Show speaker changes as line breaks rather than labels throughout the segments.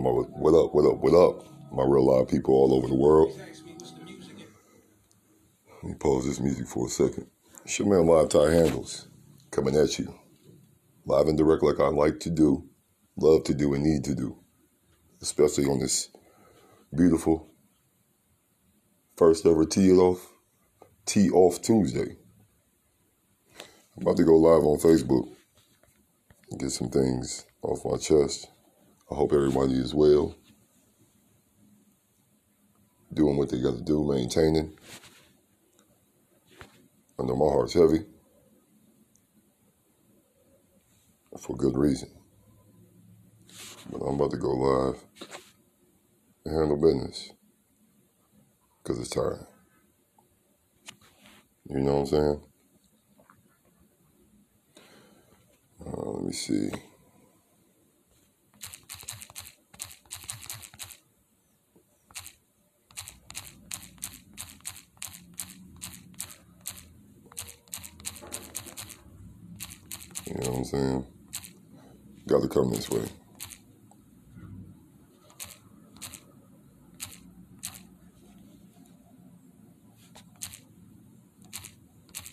my what up, what up, what up, my real live people all over the world. Let me pause this music for a second. It's your man Live Tie Handles coming at you. Live and direct like I like to do, love to do, and need to do. Especially on this beautiful first ever tee off tea off Tuesday. I'm about to go live on Facebook and get some things off my chest. I hope everybody is well. Doing what they got to do, maintaining. I know my heart's heavy. For good reason. But I'm about to go live and handle business. Because it's time. You know what I'm saying? Uh, let me see. You know what I'm saying? Got to come this way.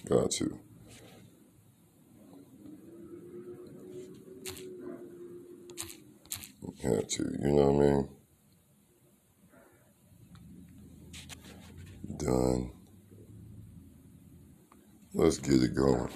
Got to. Got to, you know what I mean? Done. Let's get it going.